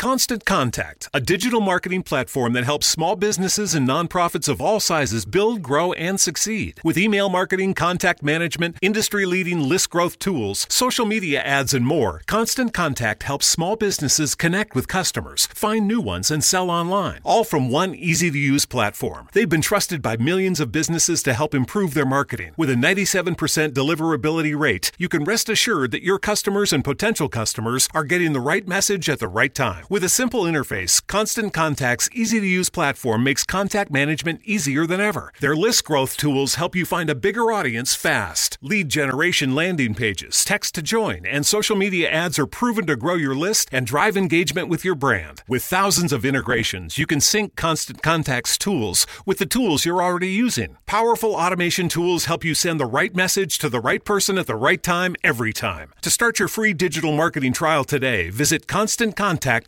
Constant Contact, a digital marketing platform that helps small businesses and nonprofits of all sizes build, grow, and succeed. With email marketing, contact management, industry leading list growth tools, social media ads, and more, Constant Contact helps small businesses connect with customers, find new ones, and sell online, all from one easy to use platform. They've been trusted by millions of businesses to help improve their marketing. With a 97% deliverability rate, you can rest assured that your customers and potential customers are getting the right message at the right time. With a simple interface, Constant Contact's easy to use platform makes contact management easier than ever. Their list growth tools help you find a bigger audience fast. Lead generation landing pages, text to join, and social media ads are proven to grow your list and drive engagement with your brand. With thousands of integrations, you can sync Constant Contact's tools with the tools you're already using. Powerful automation tools help you send the right message to the right person at the right time every time. To start your free digital marketing trial today, visit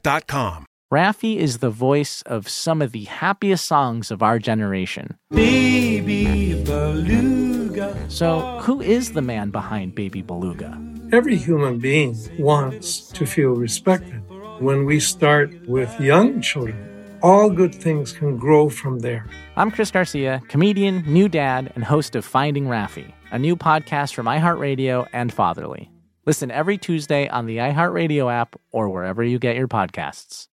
constantcontact.com. Raffi is the voice of some of the happiest songs of our generation. Baby Beluga. So, who is the man behind Baby Beluga? Every human being wants to feel respected. When we start with young children, all good things can grow from there. I'm Chris Garcia, comedian, new dad, and host of Finding Raffi, a new podcast from iHeartRadio and Fatherly. Listen every Tuesday on the iHeartRadio app or wherever you get your podcasts.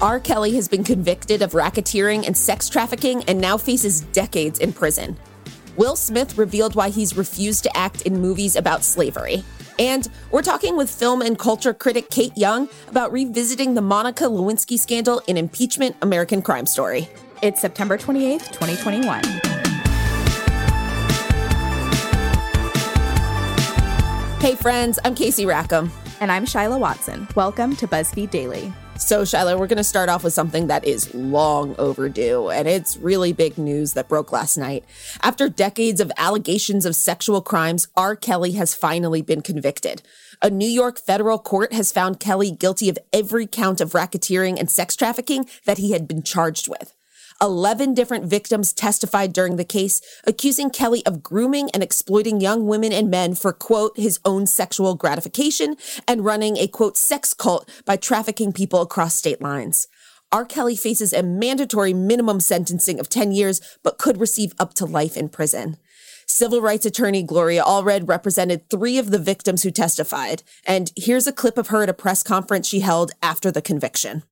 R. Kelly has been convicted of racketeering and sex trafficking and now faces decades in prison. Will Smith revealed why he's refused to act in movies about slavery. And we're talking with film and culture critic Kate Young about revisiting the Monica Lewinsky scandal in Impeachment American Crime Story. It's September 28th, 2021. Hey, friends, I'm Casey Rackham. And I'm Shyla Watson. Welcome to BuzzFeed Daily. So, Shyla, we're going to start off with something that is long overdue, and it's really big news that broke last night. After decades of allegations of sexual crimes, R. Kelly has finally been convicted. A New York federal court has found Kelly guilty of every count of racketeering and sex trafficking that he had been charged with. 11 different victims testified during the case, accusing Kelly of grooming and exploiting young women and men for, quote, his own sexual gratification and running a, quote, sex cult by trafficking people across state lines. R. Kelly faces a mandatory minimum sentencing of 10 years, but could receive up to life in prison. Civil rights attorney Gloria Allred represented three of the victims who testified. And here's a clip of her at a press conference she held after the conviction.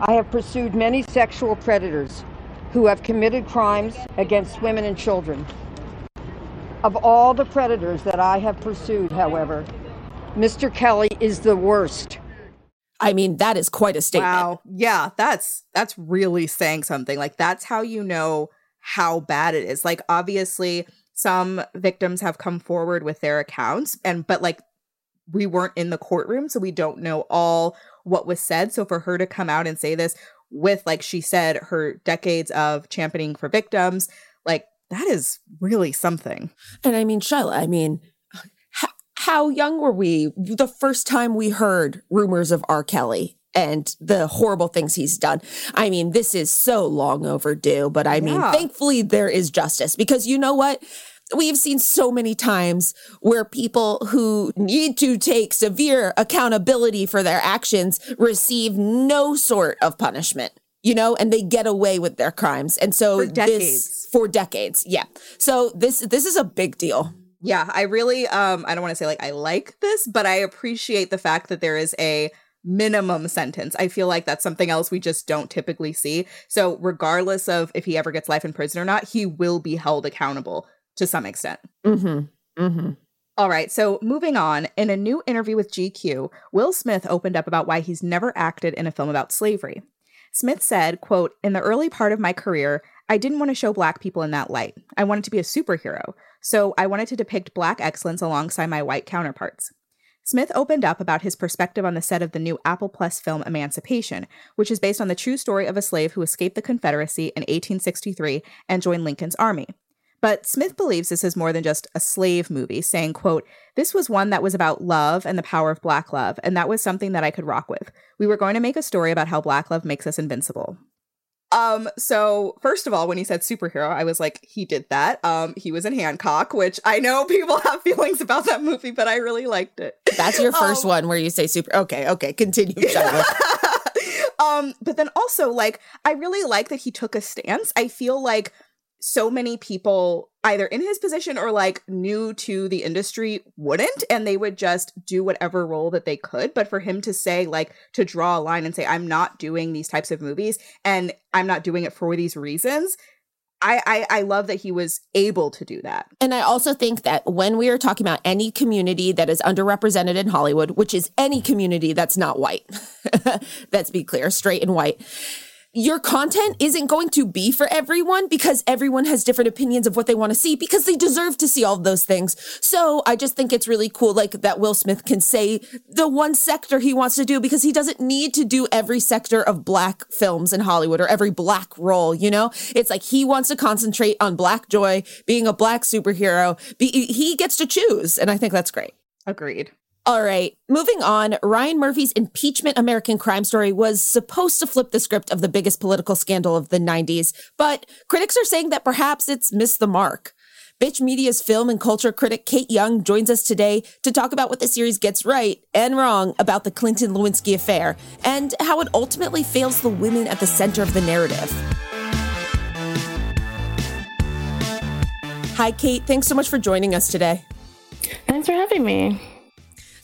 I have pursued many sexual predators who have committed crimes against women and children. Of all the predators that I have pursued, however, Mr. Kelly is the worst. I mean, that is quite a statement. Wow. Yeah, that's that's really saying something. Like that's how you know how bad it is. Like obviously some victims have come forward with their accounts and but like we weren't in the courtroom so we don't know all what was said. So for her to come out and say this with like she said her decades of championing for victims, like that is really something. And I mean, Shyla, I mean, how, how young were we the first time we heard rumors of R. Kelly? and the horrible things he's done. I mean, this is so long overdue, but I mean, Yeah. thankfully there is justice because you know what? We've seen so many times where people who need to take severe accountability for their actions receive no sort of punishment, you know, and they get away with their crimes. And so For this decades. for decades. Yeah. So this this is a big deal. Yeah, I really um I don't want to say like I like this, but I appreciate the fact that there is a minimum sentence. I feel like that's something else we just don't typically see. So regardless of if he ever gets life in prison or not, he will be held accountable to some extent. Mhm. Mhm. All right, so moving on. In a new interview with GQ, Will Smith opened up about why he's never acted in a film about slavery. Smith said, quote, "In the early part of my career, I didn't want to show black people in that light. I wanted to be a superhero. So I wanted to depict black excellence alongside my white counterparts." Smith opened up about his perspective on the set of the new Apple Plus film Emancipation, which is based on the true story of a slave who escaped the Confederacy in 1863 and joined Lincoln's army. But Smith believes this is more than just a slave movie, saying, quote, This was one that was about love and the power of black love, and that was something that I could rock with. We were going to make a story about how black love makes us invincible. Um, so first of all, when he said superhero, I was like, he did that. Um, he was in Hancock, which I know people have feelings about that movie, but I really liked it. That's your first um, one where you say super. Okay, okay, continue. um, but then also, like, I really like that he took a stance. I feel like so many people either in his position or like new to the industry wouldn't and they would just do whatever role that they could but for him to say like to draw a line and say i'm not doing these types of movies and i'm not doing it for these reasons I, I, I love that he was able to do that. And I also think that when we are talking about any community that is underrepresented in Hollywood, which is any community that's not white, let's be clear, straight and white, your content isn't going to be for everyone because everyone has different opinions of what they want to see because they deserve to see all those things. So I just think it's really cool, like that Will Smith can say the one sector he wants to do because he doesn't need to do every sector of black films in Hollywood or every black role, you know? It's like he wants to concentrate on black joy, being a black superhero. Be, he gets to choose. And I think that's great. Agreed. All right, moving on. Ryan Murphy's impeachment American crime story was supposed to flip the script of the biggest political scandal of the 90s, but critics are saying that perhaps it's missed the mark. Bitch Media's film and culture critic Kate Young joins us today to talk about what the series gets right and wrong about the Clinton Lewinsky affair and how it ultimately fails the women at the center of the narrative. Hi, Kate. Thanks so much for joining us today. Thanks for having me.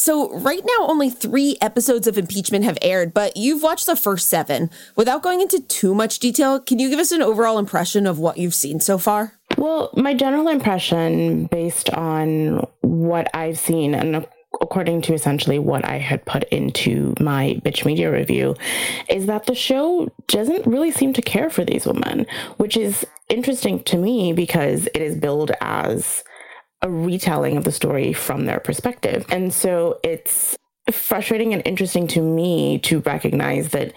So, right now, only three episodes of impeachment have aired, but you've watched the first seven. Without going into too much detail, can you give us an overall impression of what you've seen so far? Well, my general impression, based on what I've seen, and according to essentially what I had put into my bitch media review, is that the show doesn't really seem to care for these women, which is interesting to me because it is billed as a retelling of the story from their perspective. And so it's frustrating and interesting to me to recognize that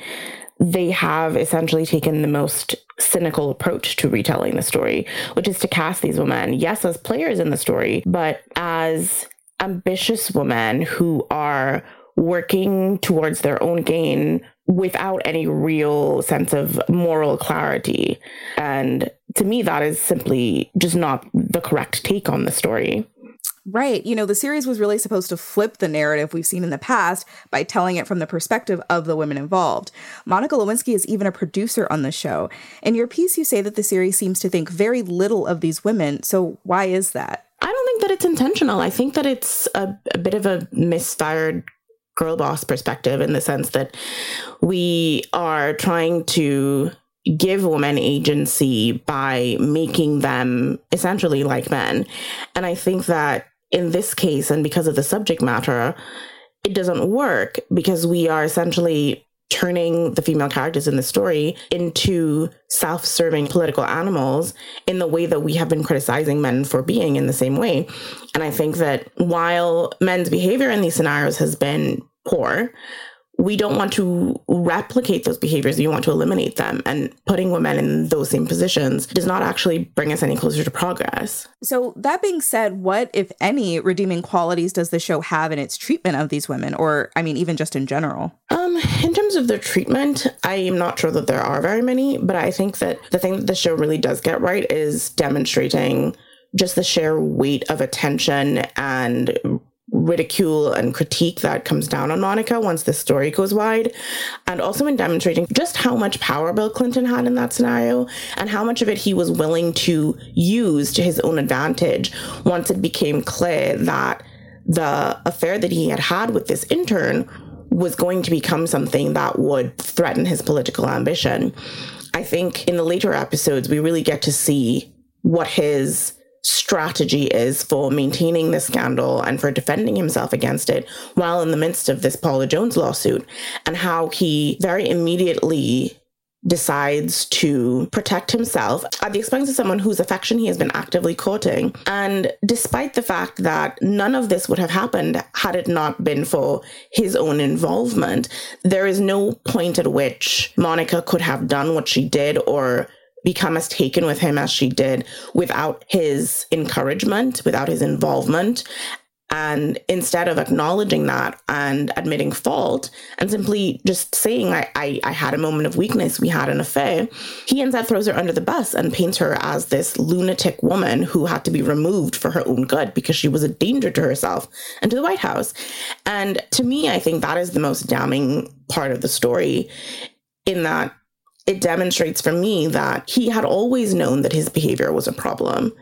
they have essentially taken the most cynical approach to retelling the story, which is to cast these women, yes, as players in the story, but as ambitious women who are working towards their own gain without any real sense of moral clarity. And to me, that is simply just not the correct take on the story. Right. You know, the series was really supposed to flip the narrative we've seen in the past by telling it from the perspective of the women involved. Monica Lewinsky is even a producer on the show. In your piece, you say that the series seems to think very little of these women. So, why is that? I don't think that it's intentional. I think that it's a, a bit of a misfired girl boss perspective in the sense that we are trying to give women agency by making them essentially like men. And I think that in this case, and because of the subject matter, it doesn't work because we are essentially turning the female characters in the story into self serving political animals in the way that we have been criticizing men for being in the same way. And I think that while men's behavior in these scenarios has been poor, we don't want to replicate those behaviors. We want to eliminate them. And putting women in those same positions does not actually bring us any closer to progress. So, that being said, what, if any, redeeming qualities does the show have in its treatment of these women? Or, I mean, even just in general? Um, in terms of their treatment, I am not sure that there are very many, but I think that the thing that the show really does get right is demonstrating just the sheer weight of attention and ridicule and critique that comes down on Monica once this story goes wide, and also in demonstrating just how much power Bill Clinton had in that scenario and how much of it he was willing to use to his own advantage once it became clear that the affair that he had had with this intern was going to become something that would threaten his political ambition. I think in the later episodes, we really get to see what his strategy is for maintaining the scandal and for defending himself against it while in the midst of this Paula Jones lawsuit, and how he very immediately decides to protect himself at the expense of someone whose affection he has been actively courting. And despite the fact that none of this would have happened had it not been for his own involvement, there is no point at which Monica could have done what she did or become as taken with him as she did without his encouragement, without his involvement. And instead of acknowledging that and admitting fault and simply just saying, I, I, I, had a moment of weakness, we had an affair, he instead throws her under the bus and paints her as this lunatic woman who had to be removed for her own good because she was a danger to herself and to the White House. And to me, I think that is the most damning part of the story in that it demonstrates for me that he had always known that his behavior was a problem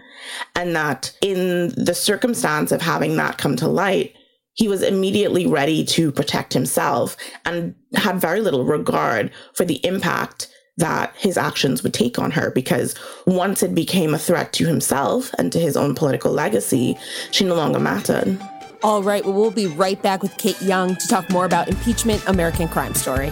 and that in the circumstance of having that come to light, he was immediately ready to protect himself and had very little regard for the impact that his actions would take on her because once it became a threat to himself and to his own political legacy, she no longer mattered. All right, well, we'll be right back with Kate Young to talk more about impeachment American Crime Story.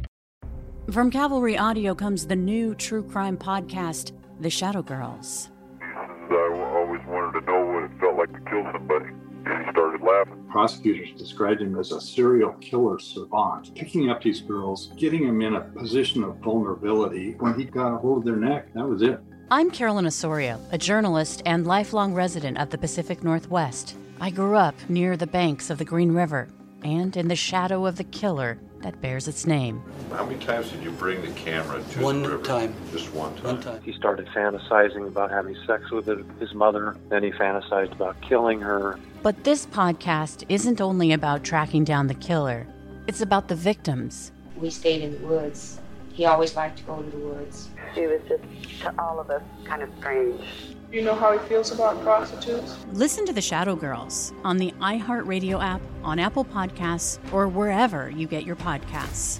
From Cavalry Audio comes the new true crime podcast, The Shadow Girls. I always wanted to know what it felt like to kill somebody. And he started laughing. Prosecutors described him as a serial killer savant, picking up these girls, getting them in a position of vulnerability. When he got a hold of their neck, that was it. I'm Carolyn Osorio, a journalist and lifelong resident of the Pacific Northwest. I grew up near the banks of the Green River and in the shadow of the killer that bears its name. How many times did you bring the camera to one the river? time? Just one time. One time. He started fantasizing about having sex with his mother. Then he fantasized about killing her. But this podcast isn't only about tracking down the killer. It's about the victims. We stayed in the woods. He always liked to go to the woods. She was just to all of us kind of strange. You know how he feels about prostitutes? Listen to The Shadow Girls on the iHeartRadio app, on Apple Podcasts, or wherever you get your podcasts.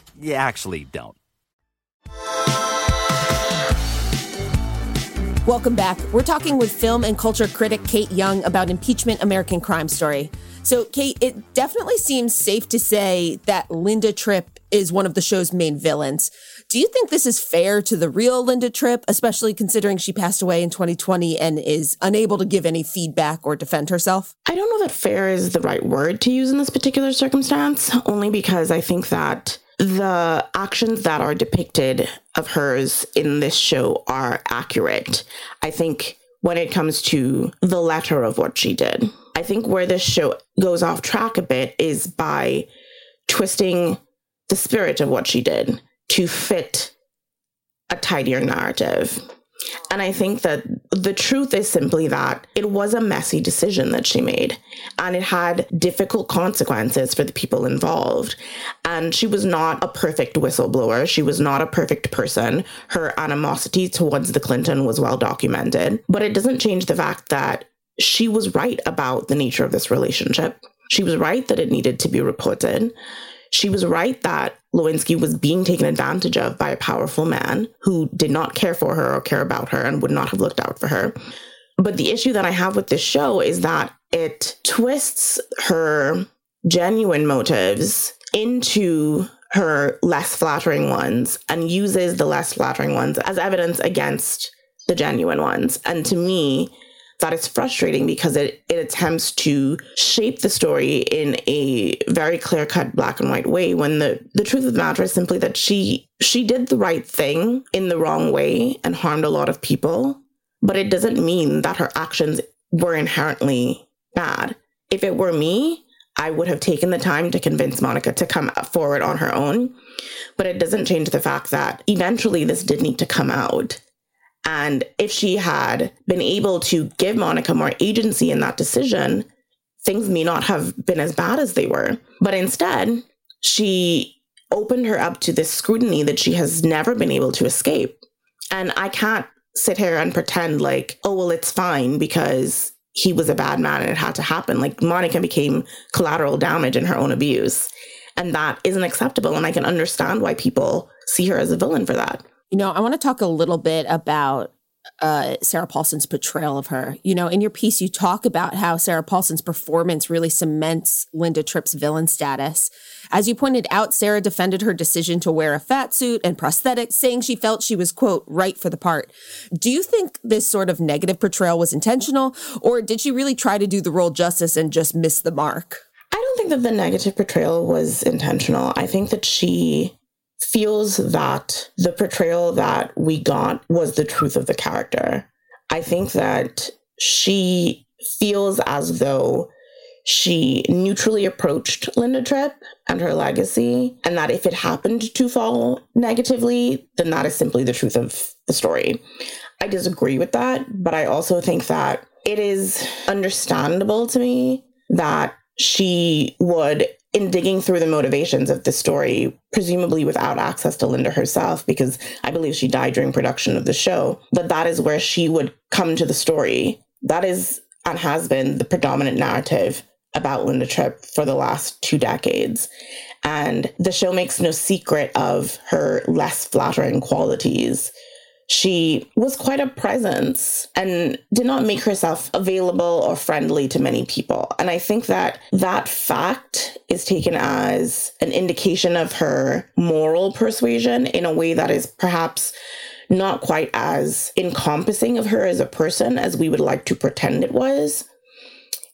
you actually don't. Welcome back. We're talking with film and culture critic Kate Young about impeachment American crime story. So, Kate, it definitely seems safe to say that Linda Tripp is one of the show's main villains. Do you think this is fair to the real Linda Tripp, especially considering she passed away in 2020 and is unable to give any feedback or defend herself? I don't know that fair is the right word to use in this particular circumstance, only because I think that the actions that are depicted of hers in this show are accurate. I think when it comes to the letter of what she did, I think where this show goes off track a bit is by twisting the spirit of what she did to fit a tidier narrative. And I think that the truth is simply that it was a messy decision that she made and it had difficult consequences for the people involved. And she was not a perfect whistleblower. She was not a perfect person. Her animosity towards the Clinton was well documented, but it doesn't change the fact that she was right about the nature of this relationship. She was right that it needed to be reported. She was right that Lewinsky was being taken advantage of by a powerful man who did not care for her or care about her and would not have looked out for her. But the issue that I have with this show is that it twists her genuine motives into her less flattering ones and uses the less flattering ones as evidence against the genuine ones. And to me, that is frustrating because it, it attempts to shape the story in a very clear cut black and white way when the, the truth of the matter is simply that she she did the right thing in the wrong way and harmed a lot of people but it doesn't mean that her actions were inherently bad. If it were me i would have taken the time to convince monica to come forward on her own but it doesn't change the fact that eventually this did need to come out and if she had been able to give Monica more agency in that decision, things may not have been as bad as they were. But instead, she opened her up to this scrutiny that she has never been able to escape. And I can't sit here and pretend like, oh, well, it's fine because he was a bad man and it had to happen. Like Monica became collateral damage in her own abuse. And that isn't acceptable. And I can understand why people see her as a villain for that. You know, I want to talk a little bit about uh, Sarah Paulson's portrayal of her. You know, in your piece, you talk about how Sarah Paulson's performance really cements Linda Tripp's villain status. As you pointed out, Sarah defended her decision to wear a fat suit and prosthetics, saying she felt she was, quote, right for the part. Do you think this sort of negative portrayal was intentional, or did she really try to do the role justice and just miss the mark? I don't think that the negative portrayal was intentional. I think that she feels that the portrayal that we got was the truth of the character. I think that she feels as though she neutrally approached Linda Tripp and her legacy, and that if it happened to fall negatively, then that is simply the truth of the story. I disagree with that, but I also think that it is understandable to me that she would in digging through the motivations of the story, presumably without access to Linda herself, because I believe she died during production of the show, that that is where she would come to the story. That is and has been the predominant narrative about Linda Tripp for the last two decades. And the show makes no secret of her less flattering qualities she was quite a presence and did not make herself available or friendly to many people. And I think that that fact is taken as an indication of her moral persuasion in a way that is perhaps not quite as encompassing of her as a person as we would like to pretend it was.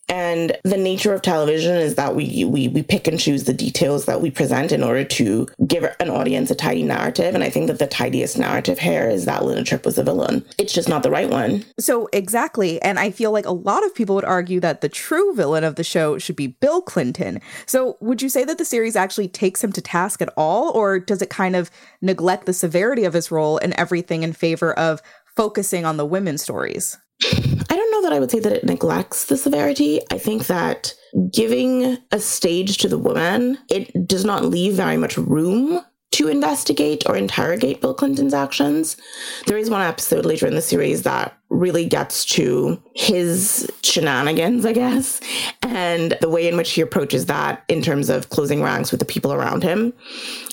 And the nature of television is that we, we we pick and choose the details that we present in order to give an audience a tidy narrative. And I think that the tidiest narrative here is that Linda Tripp was a villain. It's just not the right one. So exactly. And I feel like a lot of people would argue that the true villain of the show should be Bill Clinton. So would you say that the series actually takes him to task at all, or does it kind of neglect the severity of his role and everything in favor of focusing on the women's stories? I don't know that I would say that it neglects the severity. I think that giving a stage to the woman, it does not leave very much room to investigate or interrogate Bill Clinton's actions. There is one episode later in the series that really gets to his shenanigans, I guess, and the way in which he approaches that in terms of closing ranks with the people around him.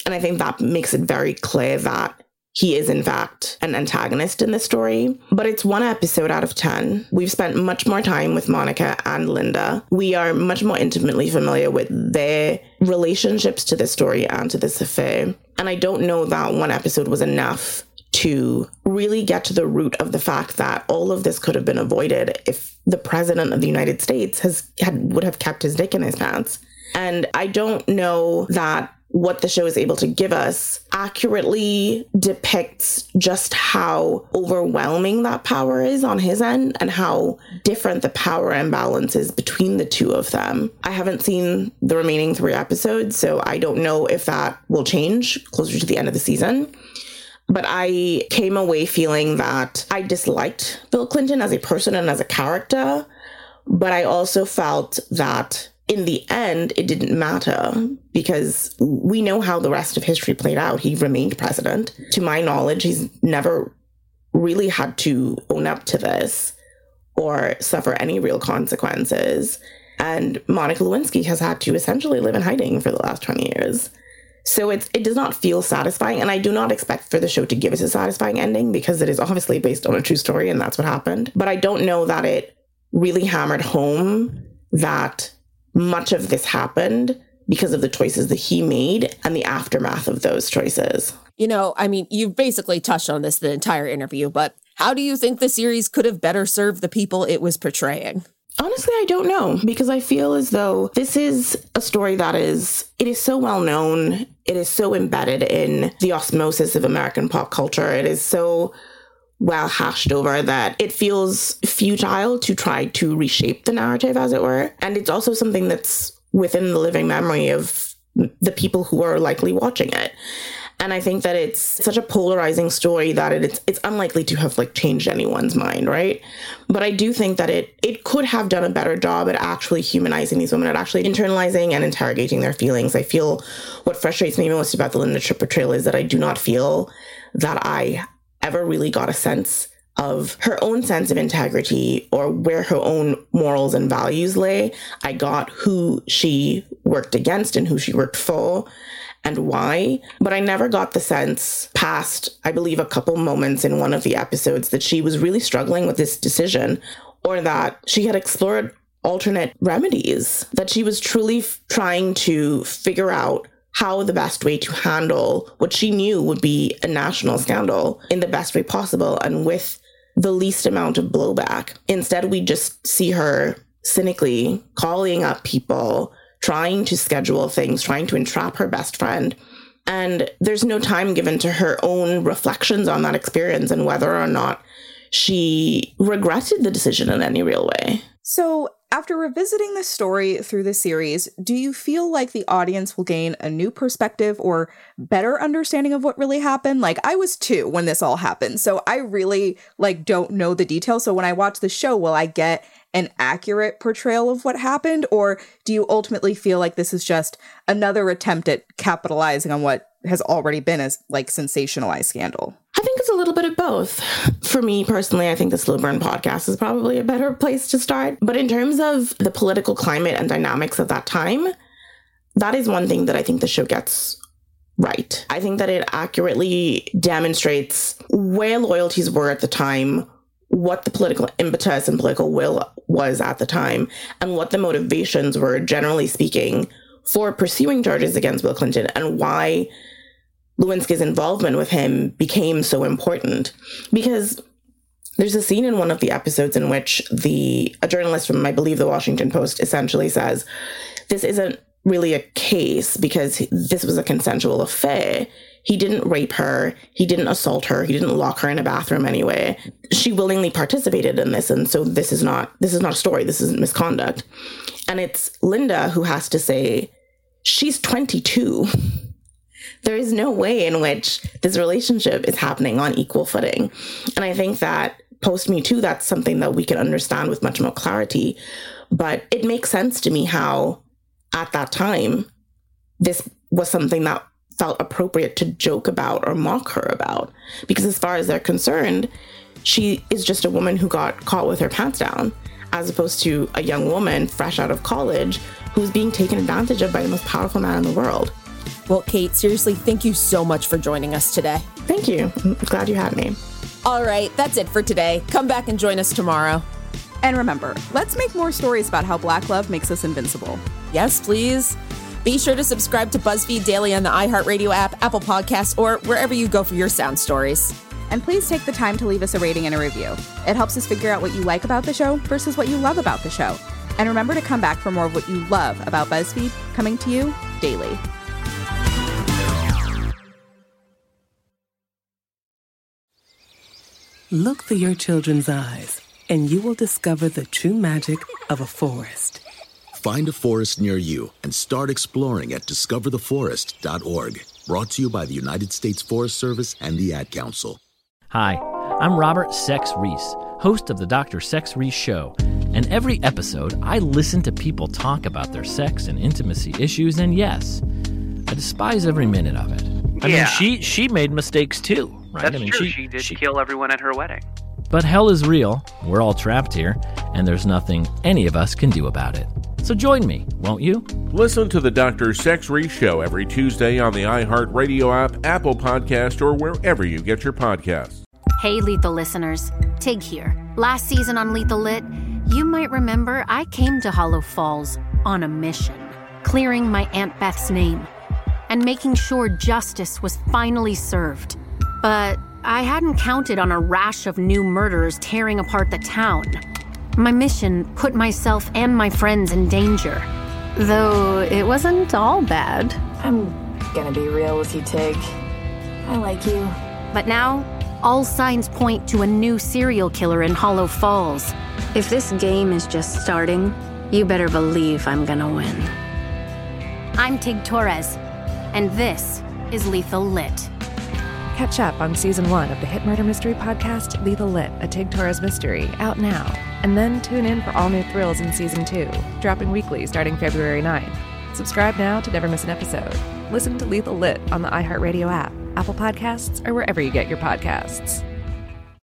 And I think that makes it very clear that he is in fact an antagonist in the story, but it's one episode out of 10. We've spent much more time with Monica and Linda. We are much more intimately familiar with their relationships to the story and to this affair. And I don't know that one episode was enough to really get to the root of the fact that all of this could have been avoided if the president of the United States has had would have kept his dick in his pants. And I don't know that what the show is able to give us accurately depicts just how overwhelming that power is on his end and how different the power imbalance is between the two of them. I haven't seen the remaining three episodes, so I don't know if that will change closer to the end of the season. But I came away feeling that I disliked Bill Clinton as a person and as a character. But I also felt that in the end, it didn't matter because we know how the rest of history played out. He remained president. To my knowledge, he's never really had to own up to this or suffer any real consequences. And Monica Lewinsky has had to essentially live in hiding for the last 20 years. So it's it does not feel satisfying, and I do not expect for the show to give us a satisfying ending because it is obviously based on a true story and that's what happened. But I don't know that it really hammered home that much of this happened because of the choices that he made and the aftermath of those choices. You know, I mean, you've basically touched on this the entire interview, but how do you think the series could have better served the people it was portraying? Honestly, I don't know because I feel as though this is a story that is it is so well known. It is so embedded in the osmosis of American pop culture. It is so well hashed over that it feels futile to try to reshape the narrative as it were. And it's also something that's within the living memory of the people who are likely watching it. And I think that it's such a polarizing story that it's it's unlikely to have like changed anyone's mind, right? But I do think that it it could have done a better job at actually humanizing these women, at actually internalizing and interrogating their feelings. I feel what frustrates me most about the Tripp portrayal is that I do not feel that I ever really got a sense of her own sense of integrity or where her own morals and values lay. I got who she worked against and who she worked for and why. But I never got the sense past, I believe, a couple moments in one of the episodes that she was really struggling with this decision or that she had explored alternate remedies, that she was truly f- trying to figure out how the best way to handle what she knew would be a national scandal in the best way possible and with the least amount of blowback. Instead, we just see her cynically calling up people, trying to schedule things, trying to entrap her best friend. And there's no time given to her own reflections on that experience and whether or not she regretted the decision in any real way. So, after revisiting this story through the series, do you feel like the audience will gain a new perspective or better understanding of what really happened? Like I was 2 when this all happened. So I really like don't know the details. So when I watch the show, will I get an accurate portrayal of what happened or do you ultimately feel like this is just another attempt at capitalizing on what has already been as like sensationalized scandal? I think a little bit of both. For me personally, I think the Slow Burn podcast is probably a better place to start. But in terms of the political climate and dynamics of that time, that is one thing that I think the show gets right. I think that it accurately demonstrates where loyalties were at the time, what the political impetus and political will was at the time, and what the motivations were, generally speaking, for pursuing charges against Bill Clinton and why Lewinsky's involvement with him became so important because there's a scene in one of the episodes in which the a journalist from I believe the Washington Post essentially says this isn't really a case because this was a consensual affair. He didn't rape her, he didn't assault her, he didn't lock her in a bathroom anyway. She willingly participated in this and so this is not this is not a story, this isn't misconduct. And it's Linda who has to say she's 22 there is no way in which this relationship is happening on equal footing. And I think that post Me Too, that's something that we can understand with much more clarity. But it makes sense to me how, at that time, this was something that felt appropriate to joke about or mock her about. Because as far as they're concerned, she is just a woman who got caught with her pants down, as opposed to a young woman fresh out of college who's being taken advantage of by the most powerful man in the world. Well, Kate, seriously, thank you so much for joining us today. Thank you. I'm glad you had me. All right, that's it for today. Come back and join us tomorrow. And remember, let's make more stories about how Black love makes us invincible. Yes, please. Be sure to subscribe to BuzzFeed Daily on the iHeartRadio app, Apple Podcasts, or wherever you go for your sound stories. And please take the time to leave us a rating and a review. It helps us figure out what you like about the show versus what you love about the show. And remember to come back for more of what you love about BuzzFeed coming to you daily. Look through your children's eyes, and you will discover the true magic of a forest. Find a forest near you and start exploring at discovertheforest.org. Brought to you by the United States Forest Service and the Ad Council. Hi, I'm Robert Sex Reese, host of the Dr. Sex Reese Show. And every episode, I listen to people talk about their sex and intimacy issues, and yes, I despise every minute of it. I Yeah. mean, she she made mistakes too, right? That's I mean, true. She, did kill everyone at her wedding. But hell is real. We're all trapped here, and there's nothing any of us can do about it. So join me, won't you? Listen to the Dr. Sex Reese Show every Tuesday on the iHeartRadio app, Apple Podcast, or wherever you get your podcasts. Hey, Lethal listeners. Tig here. Last season on Lethal Lit, you might remember I came to Hollow Falls on a mission. clearing my Aunt Beth's name, and making sure justice was finally served. But I hadn't counted on a rash of new murders tearing apart the town. My mission put myself and my friends in danger. Though it wasn't all bad. I'm gonna be real with you, Tig. I like you. But now, all signs point to a new serial killer in Hollow Falls. If this game is just starting, you better believe I'm gonna win. I'm Tig Torres, and this is Lethal Lit. Catch up on season one of the hit murder mystery podcast Lethal Lit, a Tig Torres mystery, out now. And then tune in for all new thrills in season two, dropping weekly starting February 9th. Subscribe now to never miss an episode. Listen to Lethal Lit on the iHeartRadio app, Apple Podcasts, or wherever you get your podcasts.